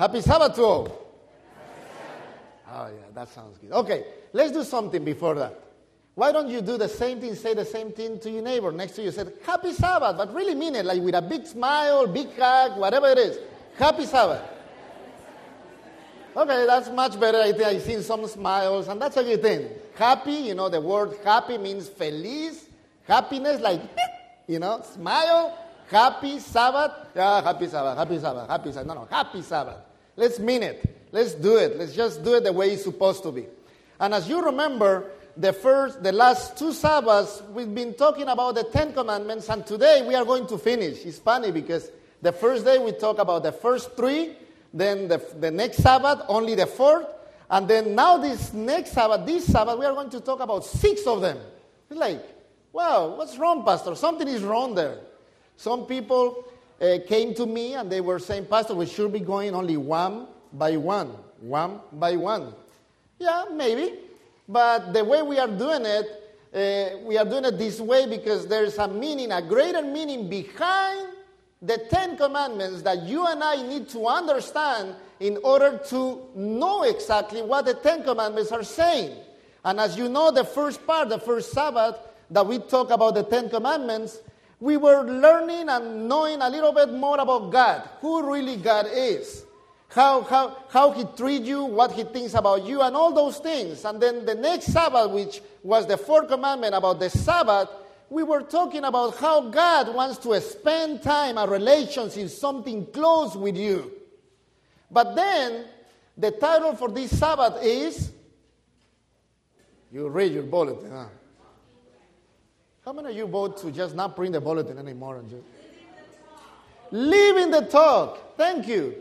Happy Sabbath to all. Oh, yeah, that sounds good. Okay, let's do something before that. Why don't you do the same thing, say the same thing to your neighbor next to you? Say, Happy Sabbath, but really mean it, like with a big smile, big hug, whatever it is. Happy Sabbath. Okay, that's much better. I think I've seen some smiles, and that's a good thing. Happy, you know, the word happy means feliz, happiness, like, you know, smile, happy Sabbath. Yeah, happy Sabbath, happy Sabbath, happy Sabbath. No, no, happy Sabbath. Let's mean it. Let's do it. Let's just do it the way it's supposed to be. And as you remember, the first, the last two Sabbaths, we've been talking about the Ten Commandments, and today we are going to finish. It's funny because the first day we talk about the first three, then the, the next Sabbath, only the fourth, and then now this next Sabbath, this Sabbath, we are going to talk about six of them. It's like, wow, what's wrong, Pastor? Something is wrong there. Some people uh, came to me and they were saying, Pastor, we should be going only one by one, one by one. Yeah, maybe. But the way we are doing it, uh, we are doing it this way because there's a meaning, a greater meaning behind the Ten Commandments that you and I need to understand in order to know exactly what the Ten Commandments are saying. And as you know, the first part, the first Sabbath, that we talk about the Ten Commandments, we were learning and knowing a little bit more about God, who really God is, how, how, how He treats you, what He thinks about you, and all those things. And then the next Sabbath, which was the fourth commandment about the Sabbath, we were talking about how God wants to spend time, a relationship, something close with you. But then, the title for this Sabbath is You read your bulletin, huh? How many of you vote to just not print the bulletin anymore? And just... Living the talk. Thank you.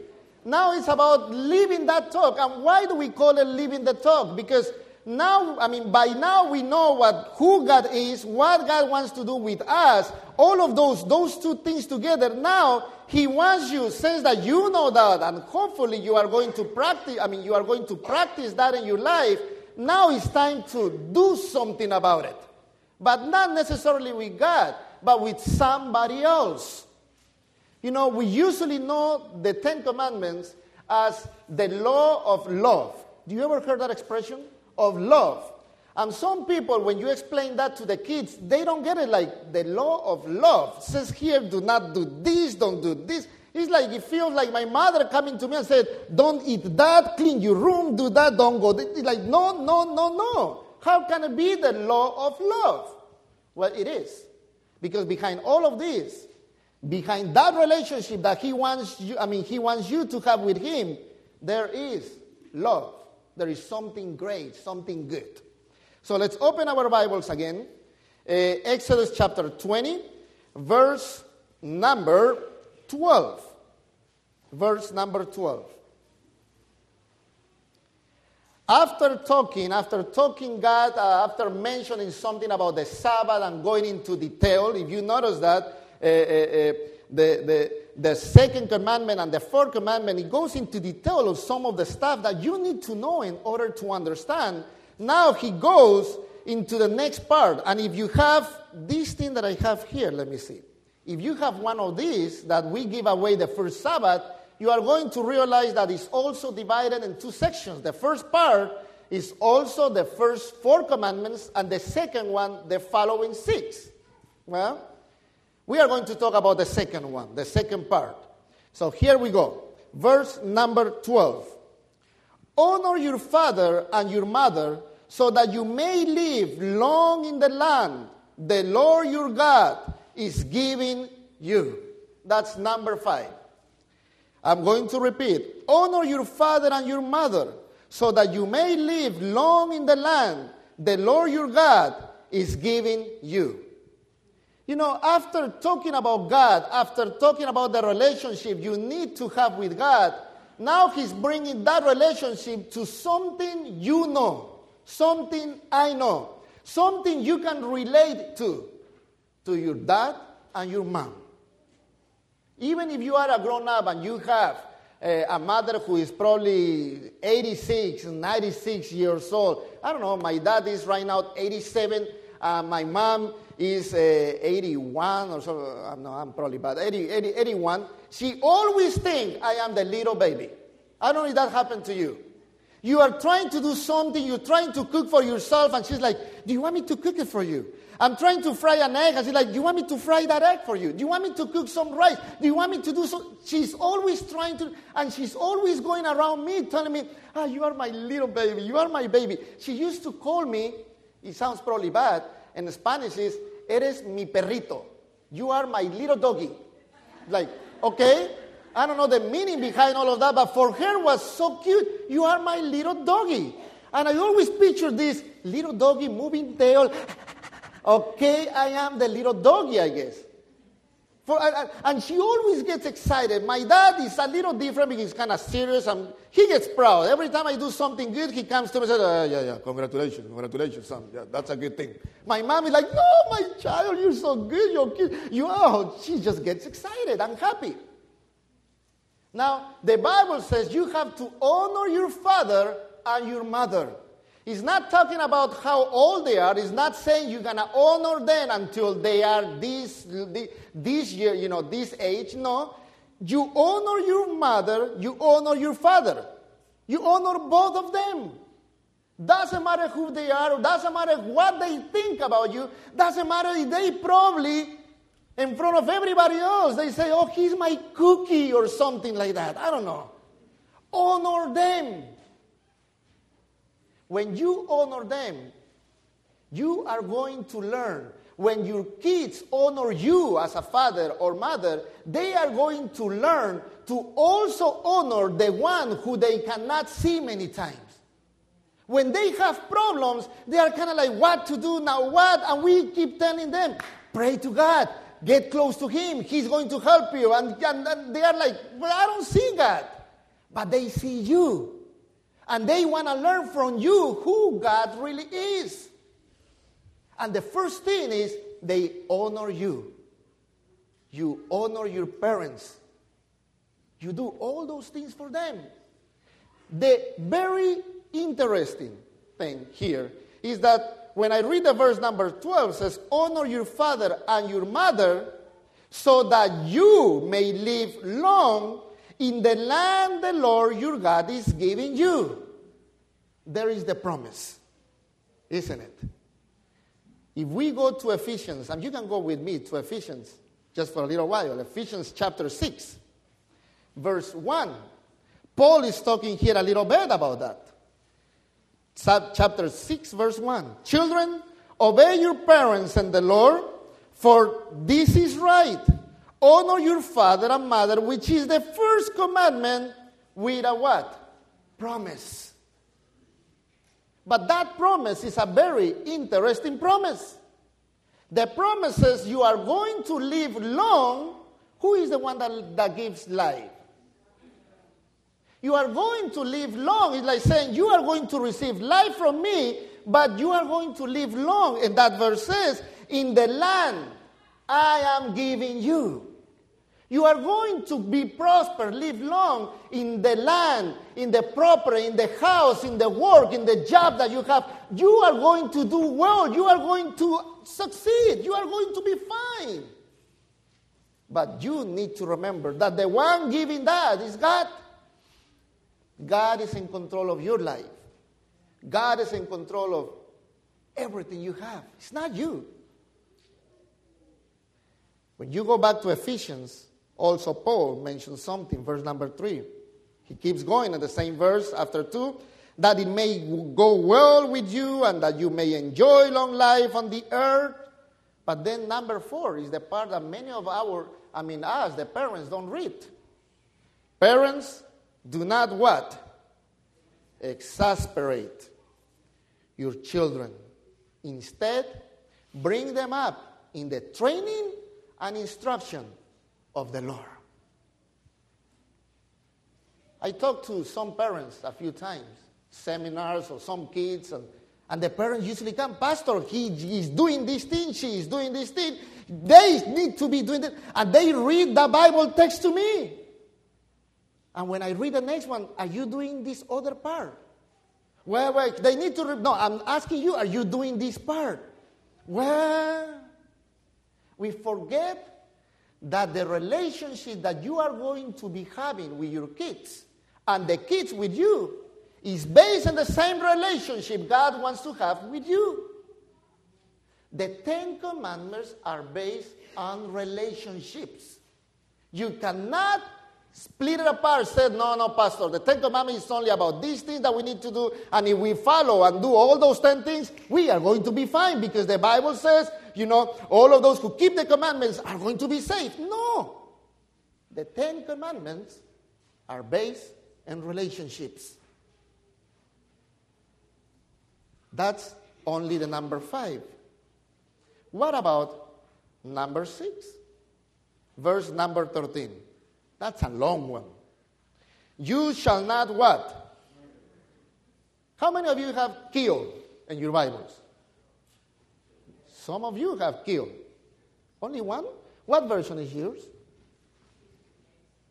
Now it's about living that talk. And why do we call it living the talk? Because now, I mean, by now we know what who God is, what God wants to do with us. All of those, those two things together. Now He wants you, since that you know that, and hopefully you are going to practice. I mean, you are going to practice that in your life. Now it's time to do something about it, but not necessarily with God, but with somebody else. You know, we usually know the Ten Commandments as the law of love. Do you ever heard that expression? Of love. And some people, when you explain that to the kids, they don't get it like the law of love. It says here, do not do this, don't do this. It's like it feels like my mother coming to me and said, Don't eat that, clean your room, do that, don't go. It's like, no, no, no, no. How can it be the law of love? Well, it is. Because behind all of this behind that relationship that he wants you, I mean, he wants you to have with him, there is love. There is something great, something good. So let's open our Bibles again. Uh, Exodus chapter 20, verse number 12. Verse number 12. After talking, after talking God, uh, after mentioning something about the Sabbath and going into detail, if you notice that, uh, uh, uh, the, the, the second commandment and the fourth commandment, it goes into detail of some of the stuff that you need to know in order to understand. Now he goes into the next part. And if you have this thing that I have here, let me see. If you have one of these that we give away the first Sabbath, you are going to realize that it's also divided in two sections. The first part is also the first four commandments, and the second one, the following six. Well, we are going to talk about the second one, the second part. So here we go. Verse number 12. Honor your father and your mother so that you may live long in the land the Lord your God is giving you. That's number five. I'm going to repeat. Honor your father and your mother so that you may live long in the land the Lord your God is giving you. You know, after talking about God, after talking about the relationship you need to have with God, now He's bringing that relationship to something you know, something I know, something you can relate to, to your dad and your mom. Even if you are a grown up and you have uh, a mother who is probably 86, 96 years old, I don't know, my dad is right now 87, uh, my mom is uh, 81 or so. Uh, no, I'm probably bad. 80, 80, 81. She always thinks I am the little baby. I don't know if that happened to you. You are trying to do something, you're trying to cook for yourself, and she's like, Do you want me to cook it for you? I'm trying to fry an egg, and she's like, Do you want me to fry that egg for you? Do you want me to cook some rice? Do you want me to do so? She's always trying to, and she's always going around me telling me, Ah, you are my little baby, you are my baby. She used to call me, it sounds probably bad, in Spanish is, Eres mi perrito. You are my little doggy. Like, okay? I don't know the meaning behind all of that, but for her was so cute. You are my little doggy. And I always picture this little doggy moving tail. Okay, I am the little doggy, I guess. For, and she always gets excited. My dad is a little different because he's kind of serious and he gets proud. Every time I do something good, he comes to me and says, uh, Yeah, yeah, congratulations, congratulations, son. Yeah, that's a good thing. My mom is like, No, my child, you're so good, you're cute. You, oh, she just gets excited and happy. Now, the Bible says you have to honor your father and your mother. It's not talking about how old they are. He's not saying you're going to honor them until they are this, this year, you know, this age. No. You honor your mother, you honor your father. You honor both of them. Doesn't matter who they are, doesn't matter what they think about you, doesn't matter if they probably in front of everybody else. They say, oh, he's my cookie or something like that. I don't know. Honor them. When you honor them, you are going to learn. When your kids honor you as a father or mother, they are going to learn to also honor the one who they cannot see many times. When they have problems, they are kind of like, what to do now, what? And we keep telling them, pray to God, Get close to Him. He's going to help you. And, and, and they are like, Well, I don't see God. But they see you. And they want to learn from you who God really is. And the first thing is they honor you. You honor your parents. You do all those things for them. The very interesting thing here is that when I read the verse number 12, says, Honor your father and your mother so that you may live long in the land the Lord your God is giving you. There is the promise, isn't it? If we go to Ephesians, and you can go with me to Ephesians just for a little while, Ephesians chapter 6, verse 1. Paul is talking here a little bit about that chapter 6, verse 1. Children, obey your parents and the Lord, for this is right. Honor your father and mother, which is the first commandment with a what? Promise. But that promise is a very interesting promise. The promise says you are going to live long. Who is the one that, that gives life? You are going to live long. It's like saying, You are going to receive life from me, but you are going to live long. And that verse says, In the land I am giving you. You are going to be prosper, live long in the land, in the property, in the house, in the work, in the job that you have. You are going to do well. You are going to succeed. You are going to be fine. But you need to remember that the one giving that is God. God is in control of your life. God is in control of everything you have. It's not you. When you go back to Ephesians, also Paul mentions something, verse number three. He keeps going at the same verse after two that it may go well with you and that you may enjoy long life on the earth. But then number four is the part that many of our, I mean, us, the parents, don't read. Parents, do not what? Exasperate your children. Instead, bring them up in the training and instruction of the Lord. I talked to some parents a few times, seminars or some kids, and, and the parents usually come, Pastor, he is doing this thing, she is doing this thing. They need to be doing it. And they read the Bible text to me. And when I read the next one, are you doing this other part? Well, well, they need to. Re- no, I'm asking you, are you doing this part? Well, we forget that the relationship that you are going to be having with your kids and the kids with you is based on the same relationship God wants to have with you. The Ten Commandments are based on relationships. You cannot split it apart, said, no, no, Pastor, the Ten Commandments is only about these things that we need to do, and if we follow and do all those ten things, we are going to be fine because the Bible says, you know, all of those who keep the commandments are going to be saved. No. The Ten Commandments are based on relationships. That's only the number five. What about number six? Verse number 13. That's a long one. You shall not what? How many of you have killed in your Bibles? Some of you have killed. Only one? What version is yours?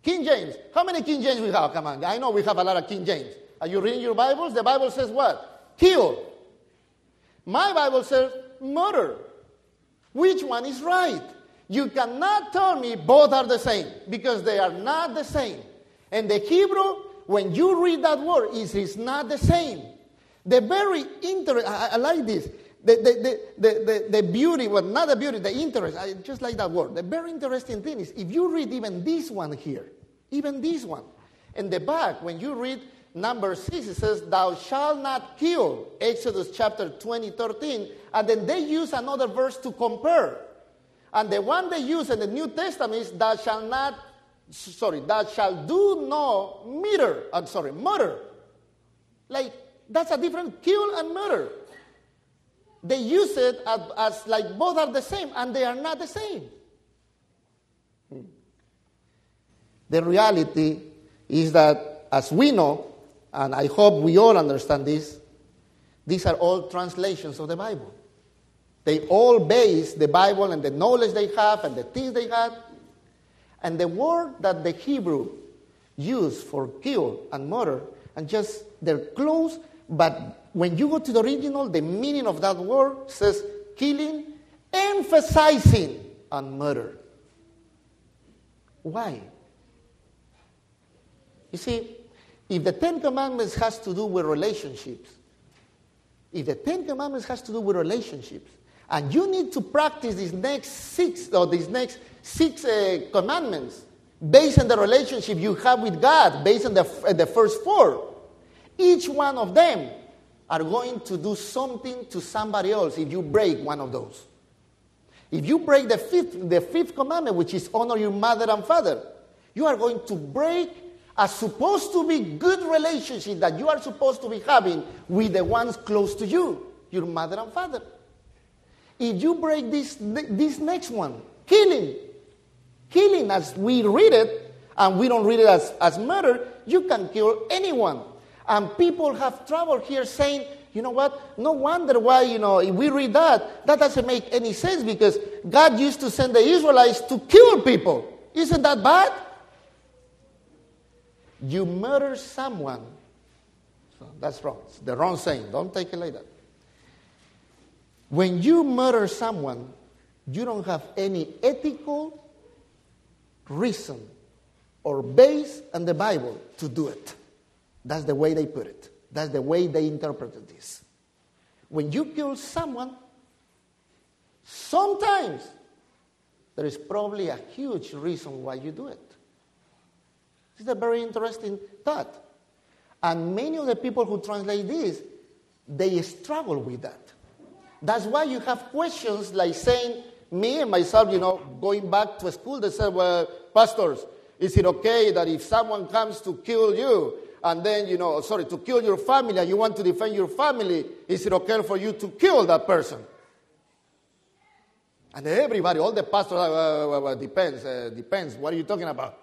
King James. How many King James we have? Come on. I know we have a lot of King James. Are you reading your Bibles? The Bible says what? Kill. My Bible says murder. Which one is right? You cannot tell me both are the same because they are not the same. And the Hebrew, when you read that word, is it's not the same. The very interest, I, I, like this. The, the, the, the, the, beauty, well, not the beauty, the interest, I just like that word. The very interesting thing is if you read even this one here, even this one, in the back, when you read number 6, it says, Thou shalt not kill, Exodus chapter 20, 13, and then they use another verse to compare. And the one they use in the New Testament is thou shalt not, sorry, thou shall do no murder. I'm sorry, murder. Like, that's a different kill and murder. They use it as, as like both are the same, and they are not the same. Hmm. The reality is that, as we know, and I hope we all understand this, these are all translations of the Bible. They all base the Bible and the knowledge they have and the things they had. And the word that the Hebrew used for kill and murder, and just they're close, but when you go to the original, the meaning of that word says killing, emphasizing on murder. Why? You see, if the Ten Commandments has to do with relationships, if the Ten Commandments has to do with relationships, and you need to practice these next six or these next six uh, commandments based on the relationship you have with God, based on the, uh, the first four. Each one of them are going to do something to somebody else if you break one of those. If you break the fifth, the fifth commandment, which is honor your mother and father, you are going to break a supposed to be good relationship that you are supposed to be having with the ones close to you, your mother and father. If you break this, this next one, killing, killing as we read it, and we don't read it as, as murder, you can kill anyone. And people have trouble here saying, you know what? No wonder why, you know, if we read that, that doesn't make any sense because God used to send the Israelites to kill people. Isn't that bad? You murder someone. So that's wrong. It's the wrong saying. Don't take it like that. When you murder someone, you don't have any ethical reason or base in the Bible to do it. That's the way they put it. That's the way they interpreted this. When you kill someone, sometimes there is probably a huge reason why you do it. This is a very interesting thought. And many of the people who translate this, they struggle with that. That's why you have questions like saying, me and myself, you know, going back to school, they said, well, pastors, is it okay that if someone comes to kill you, and then, you know, sorry, to kill your family, and you want to defend your family, is it okay for you to kill that person? And everybody, all the pastors, uh, uh, depends, uh, depends. What are you talking about?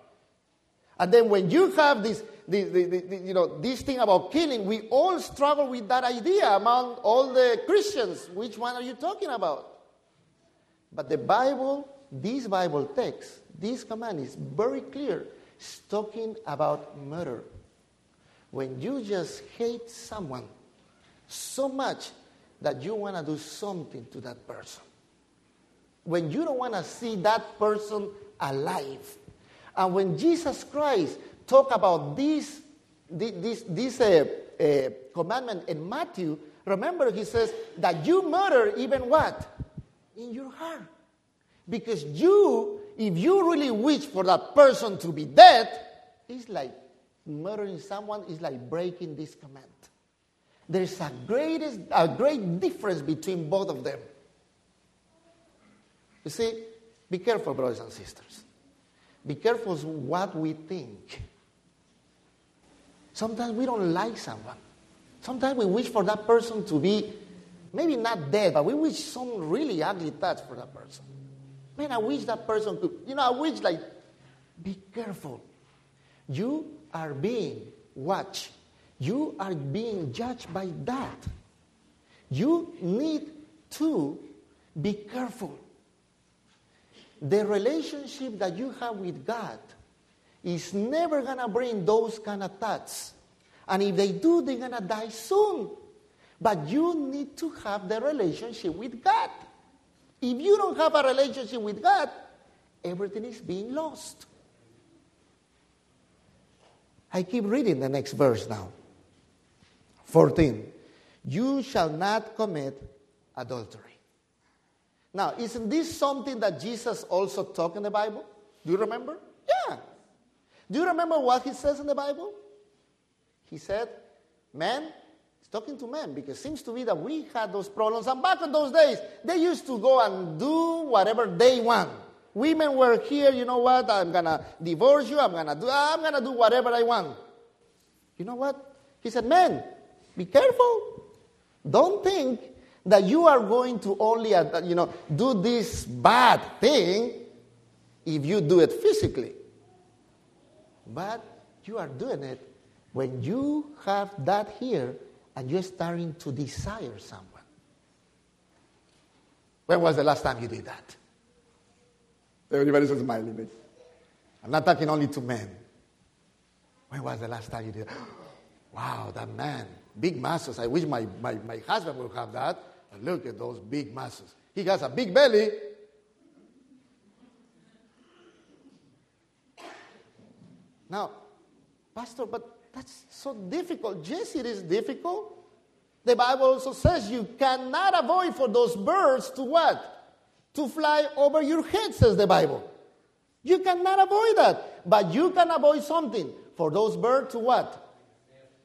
And then when you have this, this, this, this, you know, this thing about killing, we all struggle with that idea among all the Christians. Which one are you talking about? But the Bible, this Bible text, this command is very clear. It's talking about murder. When you just hate someone so much that you want to do something to that person. When you don't want to see that person alive and when Jesus Christ talked about this this, this uh, uh, commandment in Matthew, remember he says that you murder even what? In your heart. Because you, if you really wish for that person to be dead, it's like murdering someone is like breaking this command. There's a, greatest, a great difference between both of them. You see, be careful, brothers and sisters. Be careful what we think. Sometimes we don't like someone. Sometimes we wish for that person to be maybe not dead, but we wish some really ugly touch for that person. Man, I wish that person could, you know, I wish like, be careful. You are being watched. You are being judged by that. You need to be careful. The relationship that you have with God is never going to bring those kind of thoughts. And if they do, they're going to die soon. But you need to have the relationship with God. If you don't have a relationship with God, everything is being lost. I keep reading the next verse now. 14. You shall not commit adultery. Now, isn't this something that Jesus also taught in the Bible? Do you remember? Yeah. Do you remember what he says in the Bible? He said, Man, he's talking to men because it seems to be that we had those problems. And back in those days, they used to go and do whatever they want. Women were here, you know what? I'm gonna divorce you, I'm gonna do I'm gonna do whatever I want. You know what? He said, Men, be careful. Don't think that you are going to only, uh, you know, do this bad thing if you do it physically. But you are doing it when you have that here and you're starting to desire someone. When was the last time you did that? Everybody's smiling. I'm not talking only to men. When was the last time you did? Wow, that man, big muscles. I wish my, my, my husband would have that. And look at those big muscles. He has a big belly. Now, Pastor, but that's so difficult. Yes, it is difficult. The Bible also says you cannot avoid for those birds to what? To fly over your head, says the Bible. You cannot avoid that. But you can avoid something. For those birds to what?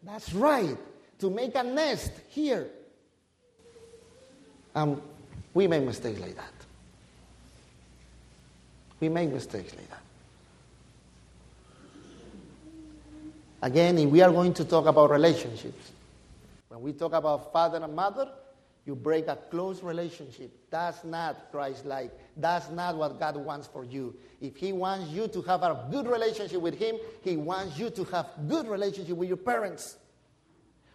That's right. To make a nest here. Um, we make mistakes like that. We make mistakes like that. Again, if we are going to talk about relationships, when we talk about father and mother, you break a close relationship. That's not Christ like. That's not what God wants for you. If He wants you to have a good relationship with Him, He wants you to have good relationship with your parents.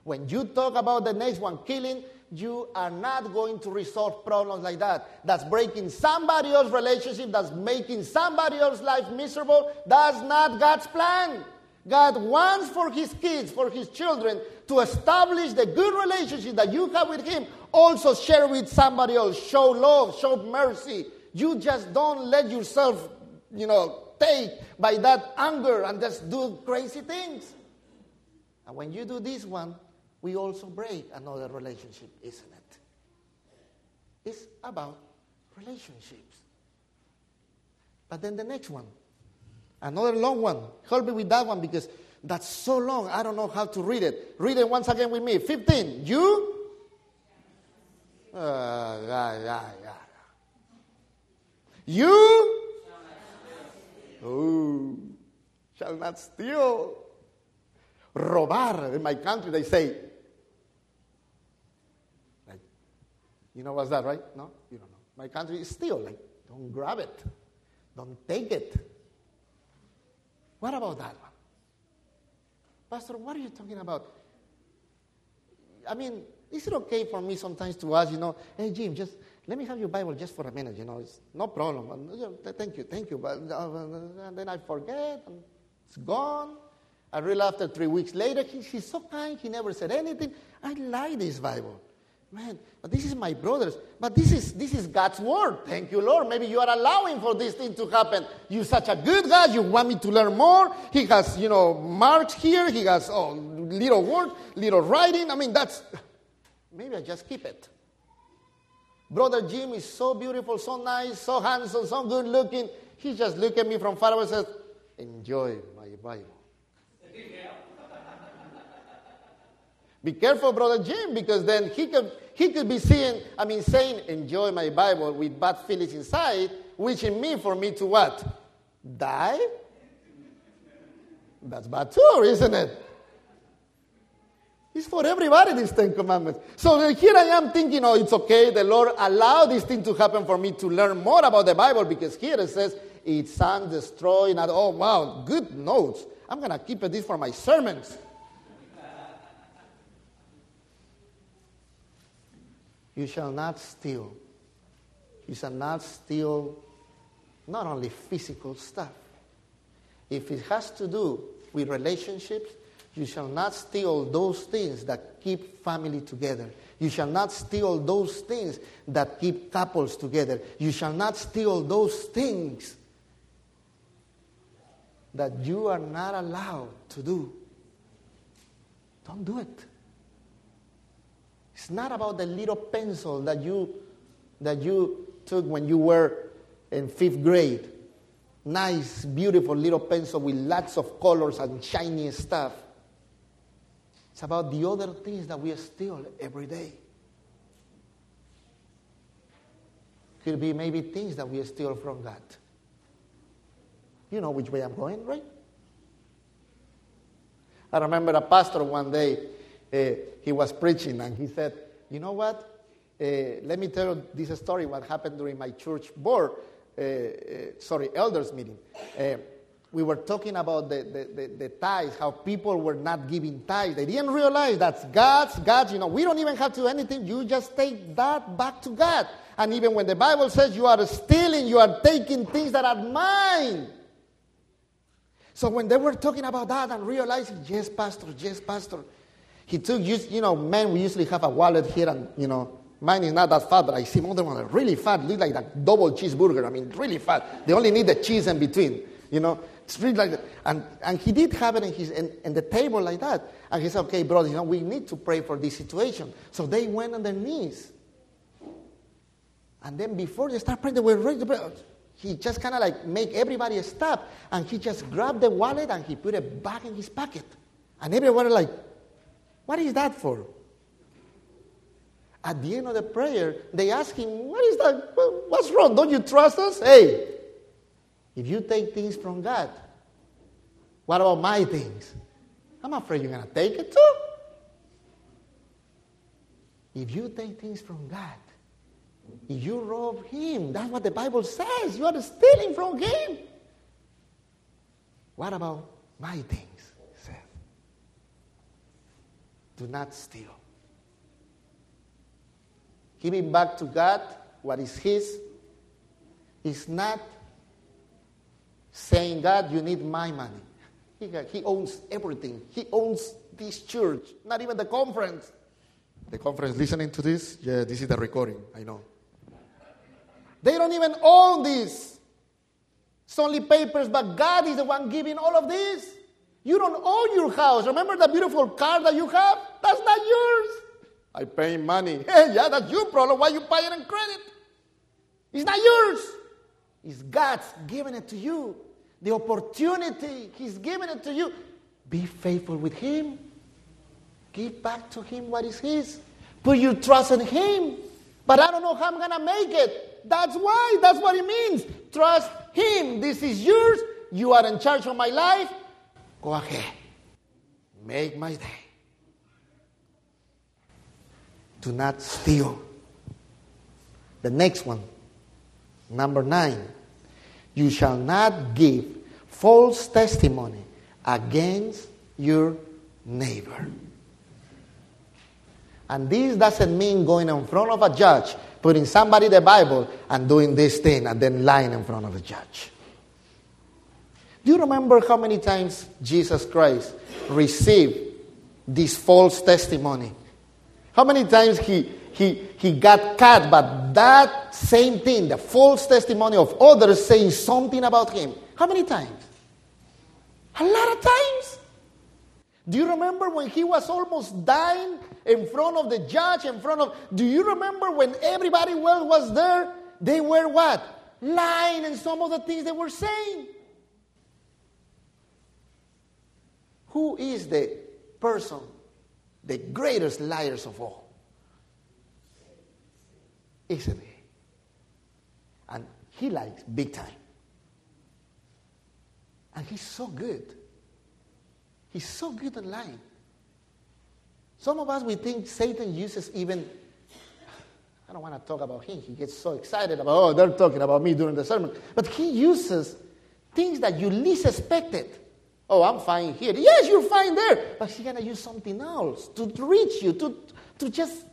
When you talk about the next one killing, you are not going to resolve problems like that. That's breaking somebody else's relationship, that's making somebody else's life miserable. That's not God's plan. God wants for his kids, for his children, to establish the good relationship that you have with him. Also share with somebody else. Show love, show mercy. You just don't let yourself, you know, take by that anger and just do crazy things. And when you do this one, we also break another relationship, isn't it? It's about relationships. But then the next one, another long one. Help me with that one because that's so long. I don't know how to read it. Read it once again with me. 15. You? Uh, yeah, yeah, yeah. You? Oh, shall not steal. Robar. In my country, they say, You know what's that, right? No? You don't know. My country is still like, don't grab it. Don't take it. What about that one? Pastor, what are you talking about? I mean, is it okay for me sometimes to ask, you know, hey, Jim, just let me have your Bible just for a minute, you know, it's no problem. Thank you, thank you. But uh, and then I forget, and it's gone. I realize after three weeks later, he, he's so kind, he never said anything. I like this Bible. Man, but this is my brothers. But this is this is God's word. Thank you, Lord. Maybe you are allowing for this thing to happen. You're such a good God. You want me to learn more. He has, you know, marks here. He has oh, little word, little writing. I mean, that's maybe I just keep it. Brother Jim is so beautiful, so nice, so handsome, so good looking. He just looked at me from far away and says, Enjoy my Bible. Be careful, Brother Jim, because then he could, he could be seeing, I mean, saying, enjoy my Bible with bad feelings inside, wishing me for me to what? Die? That's bad too, isn't it? It's for everybody, these Ten Commandments. So uh, here I am thinking, oh, it's okay. The Lord allowed this thing to happen for me to learn more about the Bible because here it says, it's sun destroying. Oh, wow, good notes. I'm going to keep this for my sermons. You shall not steal. You shall not steal not only physical stuff. If it has to do with relationships, you shall not steal those things that keep family together. You shall not steal those things that keep couples together. You shall not steal those things that you are not allowed to do. Don't do it. It's not about the little pencil that you, that you took when you were in fifth grade. Nice, beautiful little pencil with lots of colors and shiny stuff. It's about the other things that we steal every day. Could be maybe things that we steal from God. You know which way I'm going, right? I remember a pastor one day he was preaching and he said, You know what? Uh, let me tell you this story, what happened during my church board, uh, sorry, elders meeting. we were talking about the, the, the, the tithes, how people were not giving tithes. They didn't realize that's God's, God's, you know, we don't even have to do anything. You just take that back to God. And even when the Bible says you are stealing, you are taking things that are mine. So when they were talking about that and realizing, yes, Pastor, yes, Pastor, he took, you know, men, we usually have a wallet here, and, you know, mine is not that fat, but I see other are really fat, look like that double cheeseburger. I mean, really fat. They only need the cheese in between, you know. It's really like that. And, and he did have it in, his, in, in the table like that. And he said, okay, brothers, you know, we need to pray for this situation. So they went on their knees. And then before they start praying, they were ready to pray. He just kind of like make everybody stop. And he just grabbed the wallet and he put it back in his pocket. And everyone like, what is that for? At the end of the prayer, they ask him, What is that? What's wrong? Don't you trust us? Hey, if you take things from God, what about my things? I'm afraid you're going to take it too. If you take things from God, if you rob Him, that's what the Bible says. You are stealing from Him. What about my things? Do not steal. Giving back to God what is His is not saying, God, you need my money. He, he owns everything. He owns this church, not even the conference. The conference listening to this? Yeah, this is the recording, I know. They don't even own this. It's only papers, but God is the one giving all of this. You don't own your house. Remember the beautiful car that you have? That's not yours. I pay money. Hey, yeah, that's your problem. Why you pay it in credit? It's not yours. It's God's giving it to you. The opportunity, He's giving it to you. Be faithful with Him. Give back to Him what is His. Put your trust in Him. But I don't know how I'm going to make it. That's why. That's what it means. Trust Him. This is yours. You are in charge of my life. Go ahead. Make my day. Do not steal. The next one, number nine. You shall not give false testimony against your neighbor. And this doesn't mean going in front of a judge, putting somebody the Bible, and doing this thing and then lying in front of the judge. Do you remember how many times Jesus Christ received this false testimony? How many times he, he, he got cut, but that same thing, the false testimony of others saying something about him. How many times? A lot of times. Do you remember when he was almost dying in front of the judge, in front of. Do you remember when everybody else was there? They were what? Lying in some of the things they were saying. Who is the person, the greatest liars of all? Isn't he? And he likes big time. And he's so good. He's so good at lying. Some of us, we think Satan uses even, I don't want to talk about him. He gets so excited about, oh, they're talking about me during the sermon. But he uses things that you least expected. Oh, I'm fine here. Yes, you're fine there. But he's going to use something else to reach you, to, to just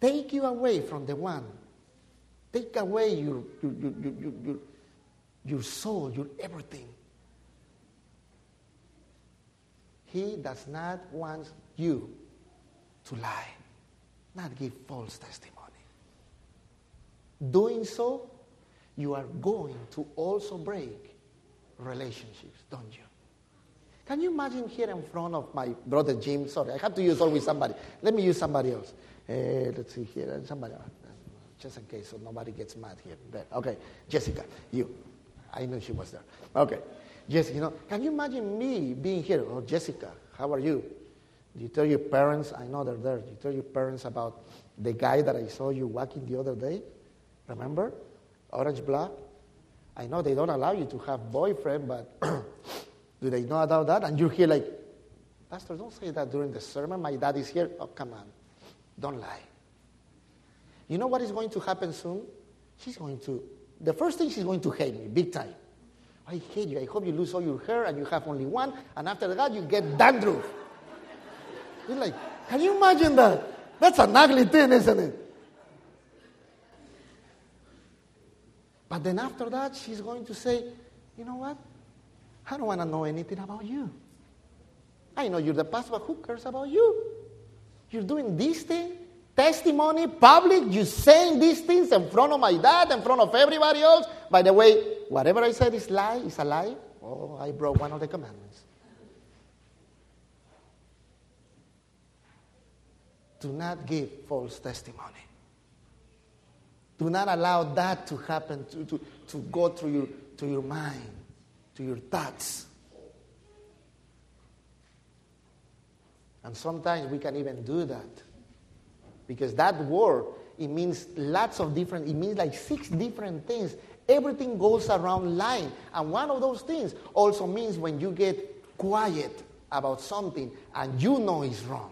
take you away from the one. Take away your, your, your, your, your soul, your everything. He does not want you to lie, not give false testimony. Doing so, you are going to also break relationships, don't you? Can you imagine here in front of my brother Jim? Sorry, I have to use always somebody. Let me use somebody else. Uh, let's see here. Somebody, just in case so nobody gets mad here. There. Okay, Jessica, you. I knew she was there. Okay. Jessica, you know, can you imagine me being here? Oh, Jessica, how are you? Do you tell your parents, I know they're there, you tell your parents about the guy that I saw you walking the other day? Remember? Orange blood? I know they don't allow you to have boyfriend, but do they know about that? And you're here like, Pastor, don't say that during the sermon. My dad is here. Oh, come on. Don't lie. You know what is going to happen soon? She's going to, the first thing she's going to hate me, big time. I hate you. I hope you lose all your hair and you have only one. And after that, you get dandruff. You're like, can you imagine that? That's an ugly thing, isn't it? But then after that, she's going to say, you know what? I don't want to know anything about you. I know you're the pastor, but who cares about you? You're doing this thing, testimony, public, you saying these things in front of my dad, in front of everybody else. By the way, whatever I said is lie, is a lie. Oh, I broke one of the commandments. Do not give false testimony. Do not allow that to happen, to, to, to go through your, to your mind, to your thoughts. And sometimes we can even do that. Because that word, it means lots of different, it means like six different things. Everything goes around lying. And one of those things also means when you get quiet about something and you know it's wrong.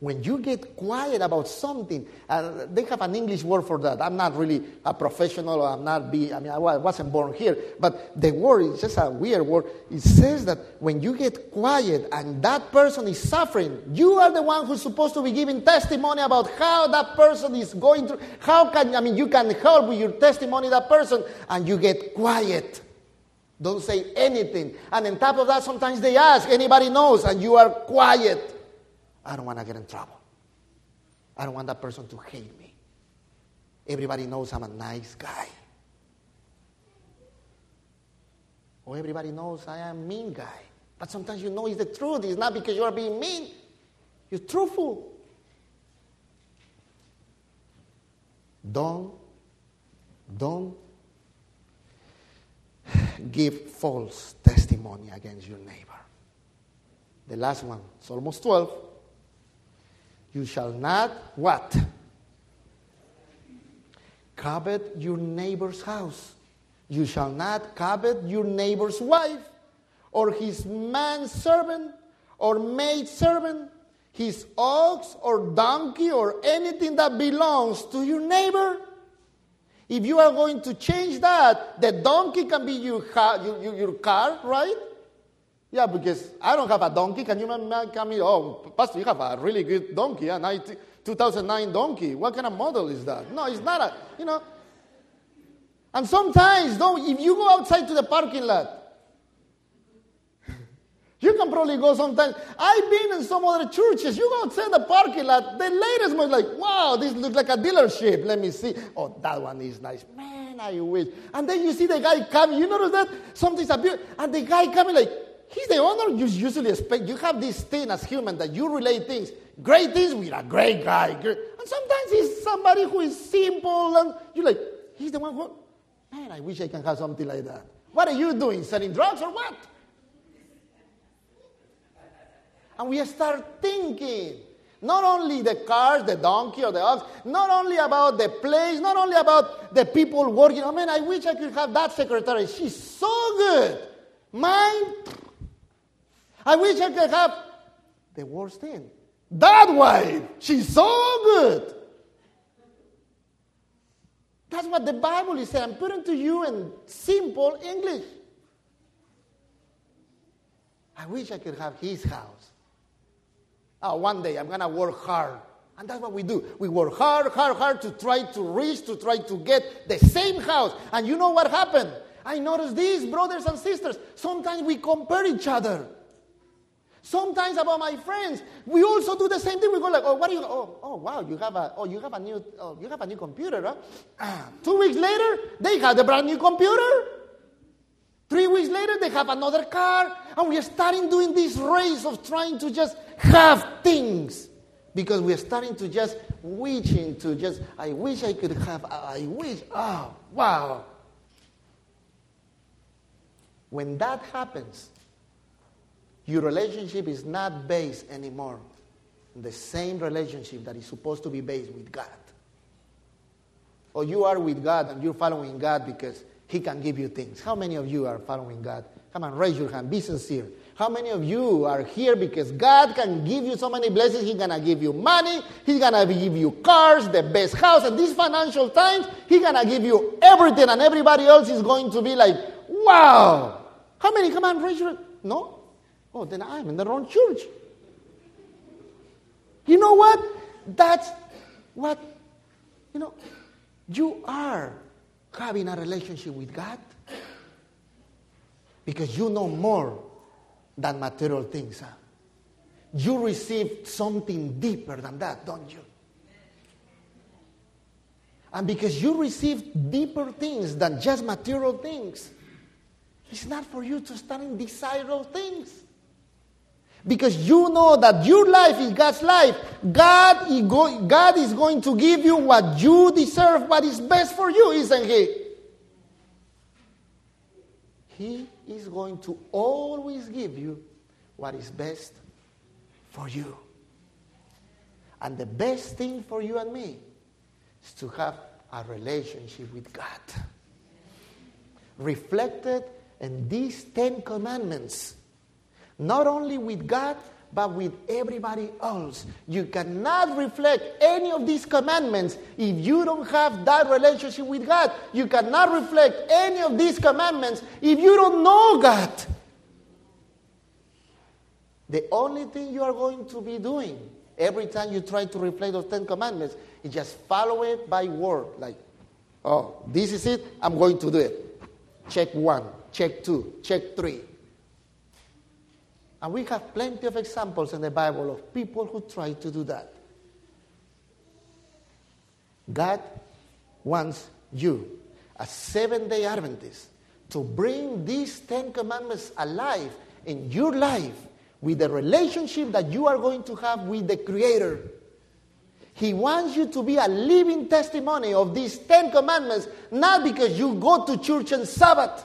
When you get quiet about something, uh, they have an English word for that. I'm not really a professional, I'm not be. I mean, I wasn't born here, but the word is just a weird word. It says that when you get quiet and that person is suffering, you are the one who's supposed to be giving testimony about how that person is going through. How can I mean you can help with your testimony that person, and you get quiet. Don't say anything. And on top of that, sometimes they ask, anybody knows, and you are quiet. I don't want to get in trouble. I don't want that person to hate me. Everybody knows I'm a nice guy. Or everybody knows I am a mean guy. But sometimes you know it's the truth. It's not because you are being mean. You're truthful. Don't, don't give false testimony against your neighbor. The last one, it's almost 12. You shall not what? Covet your neighbor's house. You shall not covet your neighbor's wife, or his manservant, or maidservant, his ox or donkey, or anything that belongs to your neighbor. If you are going to change that, the donkey can be your, your, your car, right? Yeah, because I don't have a donkey. Can you come me? Oh, Pastor, you have a really good donkey, a 90, 2009 donkey. What kind of model is that? No, it's not a, you know. And sometimes, don't, if you go outside to the parking lot, you can probably go sometimes. I've been in some other churches. You go to the parking lot. The latest one like, wow, this looks like a dealership. Let me see. Oh, that one is nice. Man, I wish. And then you see the guy coming. You notice that? Something's a bit, and the guy coming like, he's the owner. You usually expect, you have this thing as human that you relate things. Great things with a great guy. And sometimes he's somebody who is simple and you're like, he's the one who, man, I wish I can have something like that. What are you doing? Selling drugs or what? And we start thinking not only the cars, the donkey or the ox, not only about the place, not only about the people working. Oh, I mean, I wish I could have that secretary. She's so good. Mine, I wish I could have the worst thing. That wife, she's so good. That's what the Bible is saying. I'm putting to you in simple English. I wish I could have his house. Oh, one day I'm going to work hard. And that's what we do. We work hard, hard, hard to try to reach, to try to get the same house. And you know what happened? I noticed this, brothers and sisters. Sometimes we compare each other. Sometimes about my friends, we also do the same thing. We go like, oh, what do you? Oh, oh, wow, you have a, oh, you have a new, oh, you have a new computer, huh? Two weeks later, they have a brand new computer. Three weeks later, they have another car, and we are starting doing this race of trying to just have things because we are starting to just wishing to just. I wish I could have. I wish. Oh, wow. When that happens, your relationship is not based anymore on the same relationship that is supposed to be based with God. Or you are with God and you're following God because He can give you things. How many of you are following God? Come on, raise your hand. Be sincere. How many of you are here because God can give you so many blessings? He's gonna give you money. He's gonna give you cars, the best house. And these financial times, He's gonna give you everything, and everybody else is going to be like, "Wow!" How many? Come on, raise your. Hand. No. Oh, then I'm in the wrong church. You know what? That's what, you know, you are having a relationship with God because you know more than material things. Huh? You receive something deeper than that, don't you? And because you receive deeper things than just material things, it's not for you to stand in desire of things. Because you know that your life is God's life. God is, go- God is going to give you what you deserve, what is best for you, isn't He? He is going to always give you what is best for you. And the best thing for you and me is to have a relationship with God. Reflected in these Ten Commandments not only with God, but with everybody else. You cannot reflect any of these commandments if you don't have that relationship with God. You cannot reflect any of these commandments if you don't know God. The only thing you are going to be doing every time you try to reflect those Ten Commandments is just follow it by word. Like, oh, this is it, I'm going to do it. Check one, check two, check three. And we have plenty of examples in the Bible of people who try to do that. God wants you, a seven day Adventist, to bring these Ten Commandments alive in your life with the relationship that you are going to have with the Creator. He wants you to be a living testimony of these Ten Commandments, not because you go to church on Sabbath,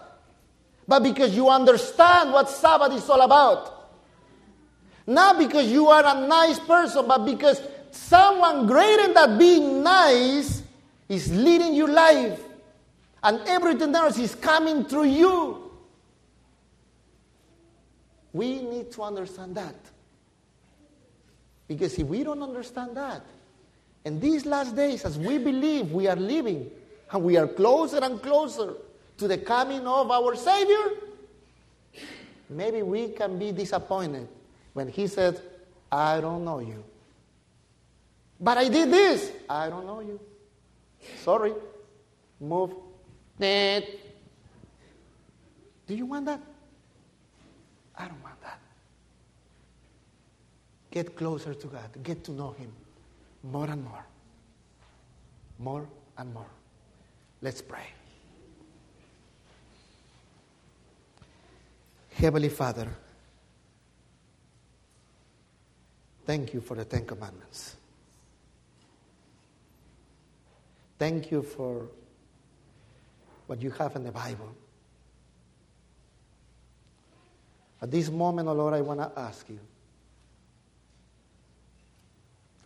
but because you understand what Sabbath is all about. Not because you are a nice person, but because someone greater than being nice is leading your life. And everything else is coming through you. We need to understand that. Because if we don't understand that, in these last days, as we believe we are living, and we are closer and closer to the coming of our Savior, maybe we can be disappointed when he said, I don't know you. But I did this. I don't know you. Sorry. Move. Do you want that? I don't want that. Get closer to God. Get to know Him more and more. More and more. Let's pray. Heavenly Father, thank you for the Ten Commandments. Thank you for what you have in the Bible. At this moment, oh Lord, I want to ask you.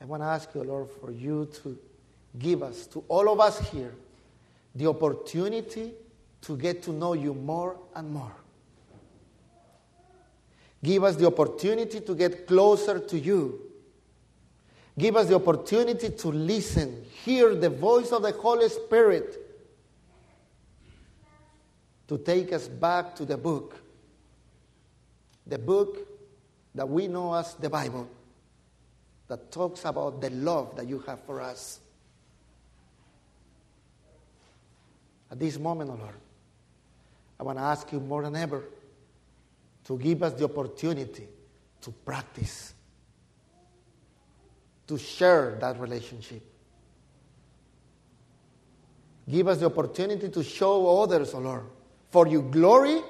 I want to ask you, Lord, for you to give us, to all of us here, the opportunity to get to know you more and more. Give us the opportunity to get closer to you. Give us the opportunity to listen, hear the voice of the Holy Spirit to take us back to the book, the book that we know as the Bible, that talks about the love that you have for us. At this moment, O oh Lord, I want to ask you more than ever to give us the opportunity to practice, to share that relationship. Give us the opportunity to show others, O oh Lord, for your glory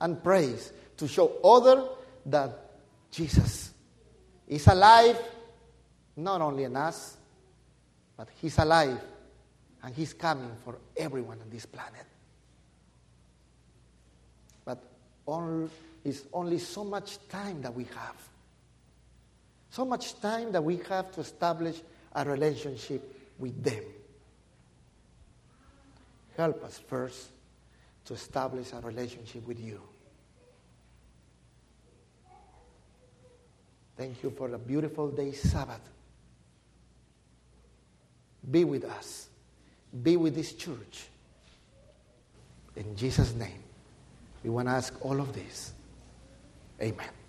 and praise, to show others that Jesus is alive, not only in us, but He's alive and He's coming for everyone on this planet. But only is only so much time that we have. So much time that we have to establish a relationship with them. Help us first to establish a relationship with you. Thank you for the beautiful day, Sabbath. Be with us. Be with this church. In Jesus' name, we want to ask all of this. Amen.